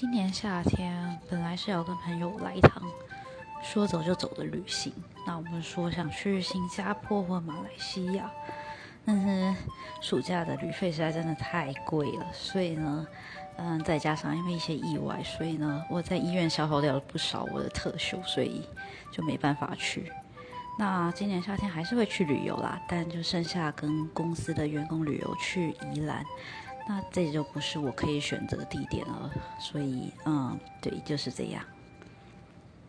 今年夏天本来是要跟朋友来一趟说走就走的旅行，那我们说想去新加坡或马来西亚，但是暑假的旅费实在真的太贵了，所以呢，嗯，再加上因为一些意外，所以呢，我在医院消耗掉了不少我的特休，所以就没办法去。那今年夏天还是会去旅游啦，但就剩下跟公司的员工旅游去宜兰。那这就不是我可以选择的地点了，所以嗯，对，就是这样。